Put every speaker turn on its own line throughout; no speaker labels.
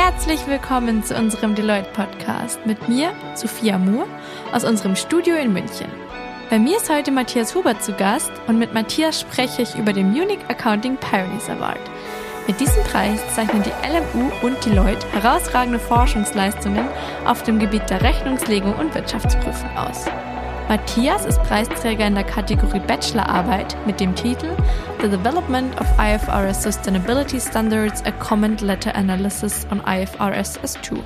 Herzlich willkommen zu unserem Deloitte Podcast mit mir, Sophia Moore, aus unserem Studio in München. Bei mir ist heute Matthias Huber zu Gast und mit Matthias spreche ich über den Munich Accounting Pioneers Award. Mit diesem Preis zeichnen die LMU und Deloitte herausragende Forschungsleistungen auf dem Gebiet der Rechnungslegung und Wirtschaftsprüfung aus. Matthias ist Preisträger in der Kategorie Bachelorarbeit mit dem Titel The Development of IFRS Sustainability Standards, a Comment Letter Analysis on IFRS S2.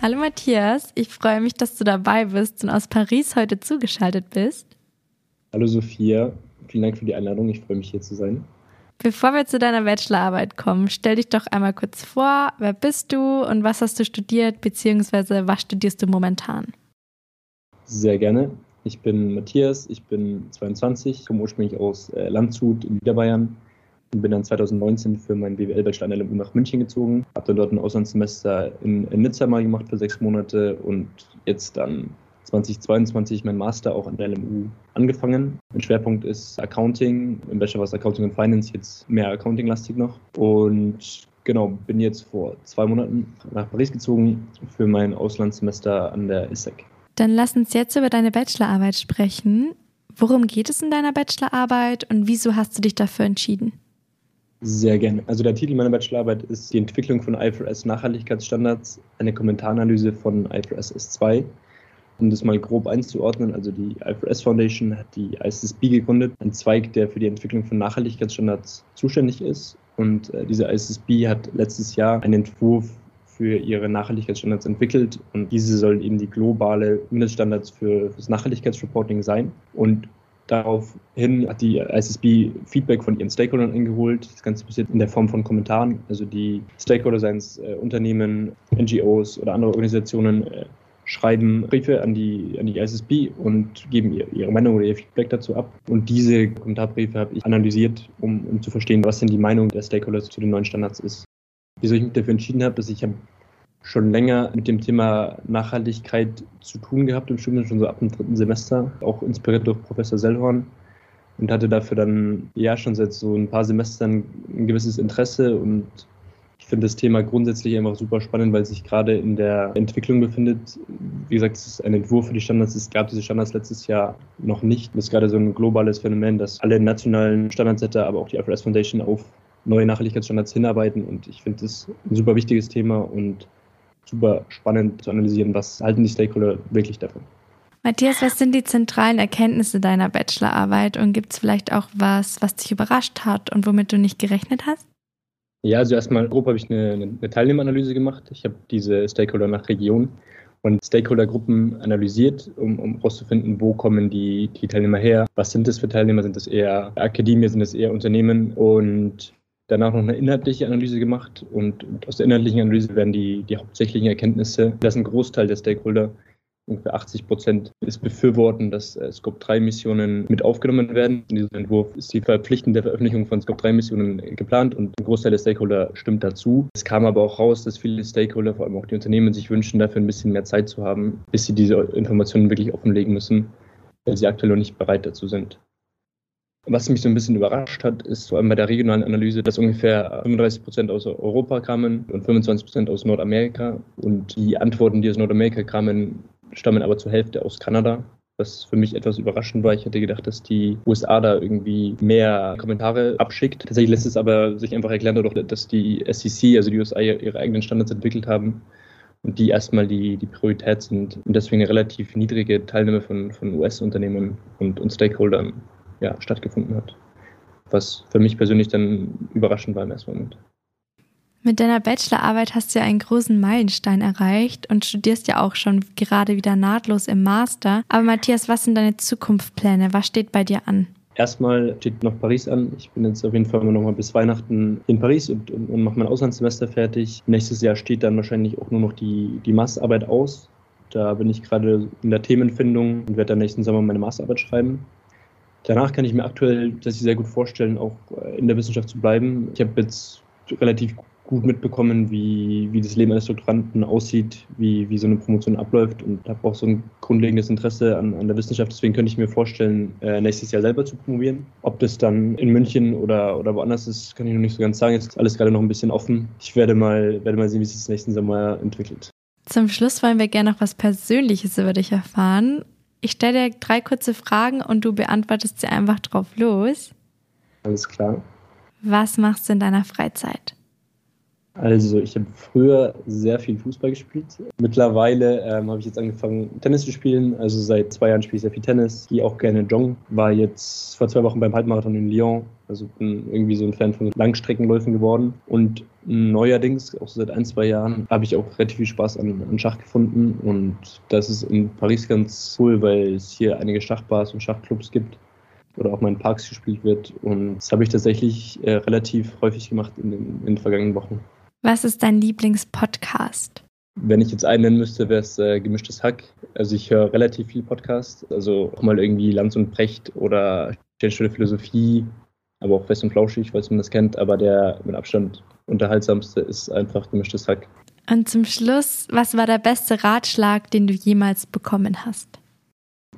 Hallo Matthias, ich freue mich, dass du dabei bist und aus Paris heute zugeschaltet bist.
Hallo Sophia, vielen Dank für die Einladung, ich freue mich hier zu sein.
Bevor wir zu deiner Bachelorarbeit kommen, stell dich doch einmal kurz vor, wer bist du und was hast du studiert, beziehungsweise was studierst du momentan?
Sehr gerne. Ich bin Matthias, ich bin 22, komme ursprünglich aus äh, Landshut in Niederbayern und bin dann 2019 für meinen BWL-Bachelor an der LMU nach München gezogen. Habe dann dort ein Auslandssemester in, in Nizza mal gemacht für sechs Monate und jetzt dann 2022 mein Master auch an der LMU angefangen. Mein Schwerpunkt ist Accounting, im Bachelor was Accounting und Finance, jetzt mehr Accounting-lastig noch. Und genau, bin jetzt vor zwei Monaten nach Paris gezogen für mein Auslandssemester an der ISEC.
Dann lass uns jetzt über deine Bachelorarbeit sprechen. Worum geht es in deiner Bachelorarbeit und wieso hast du dich dafür entschieden?
Sehr gerne. Also der Titel meiner Bachelorarbeit ist die Entwicklung von IFRS Nachhaltigkeitsstandards, eine Kommentaranalyse von IFRS S2. Um das mal grob einzuordnen, also die IFRS Foundation hat die ISSB gegründet, ein Zweig, der für die Entwicklung von Nachhaltigkeitsstandards zuständig ist. Und äh, diese ISSB hat letztes Jahr einen Entwurf für ihre Nachhaltigkeitsstandards entwickelt und diese sollen eben die globale Mindeststandards für das Nachhaltigkeitsreporting sein. Und daraufhin hat die ISSB Feedback von ihren Stakeholdern eingeholt. Das Ganze passiert in der Form von Kommentaren. Also die Stakeholder, seien es äh, Unternehmen, NGOs oder andere Organisationen, äh, schreiben Briefe an die, an die ISSB und geben ihr, ihre Meinung oder ihr Feedback dazu ab. Und diese Kommentarbriefe habe ich analysiert, um, um zu verstehen, was denn die Meinung der Stakeholder zu den neuen Standards ist wieso ich mich dafür entschieden habe, dass ich habe schon länger mit dem Thema Nachhaltigkeit zu tun gehabt im Studium, schon so ab dem dritten Semester, auch inspiriert durch Professor Sellhorn und hatte dafür dann ja schon seit so ein paar Semestern ein gewisses Interesse und ich finde das Thema grundsätzlich einfach super spannend, weil es sich gerade in der Entwicklung befindet. Wie gesagt, es ist ein Entwurf für die Standards. Es gab diese Standards letztes Jahr noch nicht. Das ist gerade so ein globales Phänomen, dass alle nationalen Standardsetter, aber auch die IFRS Foundation auf neue Nachhaltigkeitsstandards hinarbeiten. Und ich finde das ein super wichtiges Thema und super spannend zu analysieren, was halten die Stakeholder wirklich davon.
Matthias, was sind die zentralen Erkenntnisse deiner Bachelorarbeit und gibt es vielleicht auch was, was dich überrascht hat und womit du nicht gerechnet hast?
Ja, also erstmal grob habe ich eine, eine Teilnehmeranalyse gemacht. Ich habe diese Stakeholder nach Region und Stakeholdergruppen analysiert, um, um herauszufinden, wo kommen die, die Teilnehmer her, was sind das für Teilnehmer, sind das eher Akademie, sind das eher Unternehmen und danach noch eine inhaltliche Analyse gemacht und aus der inhaltlichen Analyse werden die, die hauptsächlichen Erkenntnisse, dass ein Großteil der Stakeholder, ungefähr 80 Prozent, ist befürworten, dass äh, Scope-3-Missionen mit aufgenommen werden. In diesem Entwurf ist die verpflichtende Veröffentlichung von Scope-3-Missionen geplant und ein Großteil der Stakeholder stimmt dazu. Es kam aber auch raus, dass viele Stakeholder, vor allem auch die Unternehmen, sich wünschen, dafür ein bisschen mehr Zeit zu haben, bis sie diese Informationen wirklich offenlegen müssen, weil sie aktuell noch nicht bereit dazu sind. Was mich so ein bisschen überrascht hat, ist vor allem bei der regionalen Analyse, dass ungefähr 35 Prozent aus Europa kamen und 25 Prozent aus Nordamerika. Und die Antworten, die aus Nordamerika kamen, stammen aber zur Hälfte aus Kanada. Was für mich etwas überraschend war. Ich hätte gedacht, dass die USA da irgendwie mehr Kommentare abschickt. Tatsächlich lässt es aber sich einfach erklären dadurch, dass die SEC, also die USA, ihre eigenen Standards entwickelt haben und die erstmal die, die Priorität sind und deswegen eine relativ niedrige Teilnahme von, von US-Unternehmen und, und Stakeholdern ja, stattgefunden hat. Was für mich persönlich dann überraschend war im ersten Moment.
Mit deiner Bachelorarbeit hast du ja einen großen Meilenstein erreicht und studierst ja auch schon gerade wieder nahtlos im Master. Aber Matthias, was sind deine Zukunftspläne? Was steht bei dir an?
Erstmal steht noch Paris an. Ich bin jetzt auf jeden Fall noch mal bis Weihnachten in Paris und, und, und mache mein Auslandssemester fertig. Nächstes Jahr steht dann wahrscheinlich auch nur noch die, die Masterarbeit aus. Da bin ich gerade in der Themenfindung und werde dann nächsten Sommer meine Masterarbeit schreiben. Danach kann ich mir aktuell tatsächlich sehr gut vorstellen, auch äh, in der Wissenschaft zu bleiben. Ich habe jetzt relativ gut mitbekommen, wie, wie das Leben eines Doktoranden aussieht, wie, wie so eine Promotion abläuft und habe auch so ein grundlegendes Interesse an, an der Wissenschaft. Deswegen könnte ich mir vorstellen, äh, nächstes Jahr selber zu promovieren. Ob das dann in München oder, oder woanders ist, kann ich noch nicht so ganz sagen. Jetzt ist alles gerade noch ein bisschen offen. Ich werde mal, werde mal sehen, wie sich das nächsten Sommer entwickelt.
Zum Schluss wollen wir gerne noch was Persönliches über dich erfahren. Ich stelle dir drei kurze Fragen und du beantwortest sie einfach drauf los.
Alles klar.
Was machst du in deiner Freizeit?
Also ich habe früher sehr viel Fußball gespielt. Mittlerweile ähm, habe ich jetzt angefangen, Tennis zu spielen. Also seit zwei Jahren spiele ich sehr viel Tennis. Gehe auch gerne joggen. War jetzt vor zwei Wochen beim Halbmarathon in Lyon. Also bin irgendwie so ein Fan von Langstreckenläufen geworden. Und neuerdings, auch seit ein, zwei Jahren, habe ich auch relativ viel Spaß an, an Schach gefunden. Und das ist in Paris ganz cool, weil es hier einige Schachbars und Schachclubs gibt oder auch mal in Parks gespielt wird. Und das habe ich tatsächlich äh, relativ häufig gemacht in den, in den vergangenen Wochen.
Was ist dein Lieblingspodcast?
Wenn ich jetzt einen nennen müsste, wäre es äh, Gemischtes Hack. Also ich höre relativ viel Podcast, also auch mal irgendwie Lanz und Precht oder Stellenstelle Philosophie, aber auch Fest und Flauschig, falls man das kennt. Aber der mit Abstand unterhaltsamste ist einfach Gemischtes Hack.
Und zum Schluss, was war der beste Ratschlag, den du jemals bekommen hast?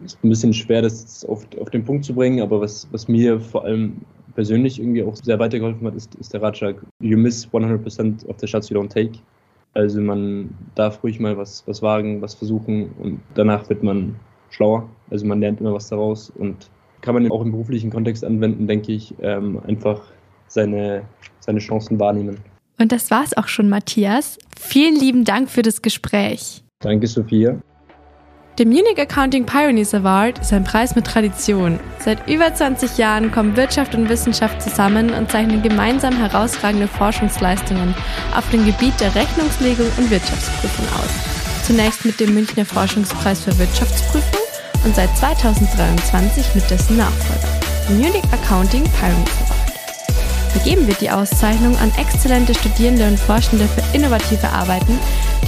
Es ist ein bisschen schwer, das auf, auf den Punkt zu bringen, aber was, was mir vor allem persönlich irgendwie auch sehr weitergeholfen hat, ist, ist der Ratschlag, you miss 100% of the shots you don't take. Also man darf ruhig mal was, was wagen, was versuchen und danach wird man schlauer. Also man lernt immer was daraus und kann man auch im beruflichen Kontext anwenden, denke ich, ähm, einfach seine, seine Chancen wahrnehmen.
Und das war's auch schon, Matthias. Vielen lieben Dank für das Gespräch.
Danke, Sophia.
Der Munich Accounting Pioneers Award ist ein Preis mit Tradition. Seit über 20 Jahren kommen Wirtschaft und Wissenschaft zusammen und zeichnen gemeinsam herausragende Forschungsleistungen auf dem Gebiet der Rechnungslegung und Wirtschaftsprüfung aus. Zunächst mit dem Münchner Forschungspreis für Wirtschaftsprüfung und seit 2023 mit dessen Nachfolger, dem Munich Accounting Pioneers Award. Vergeben wird die Auszeichnung an exzellente Studierende und Forschende für innovative Arbeiten,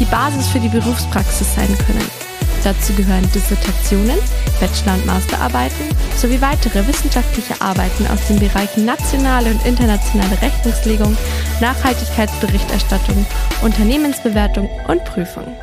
die Basis für die Berufspraxis sein können Dazu gehören Dissertationen, Bachelor- und Masterarbeiten sowie weitere wissenschaftliche Arbeiten aus den Bereichen nationale und internationale Rechnungslegung, Nachhaltigkeitsberichterstattung, Unternehmensbewertung und Prüfung.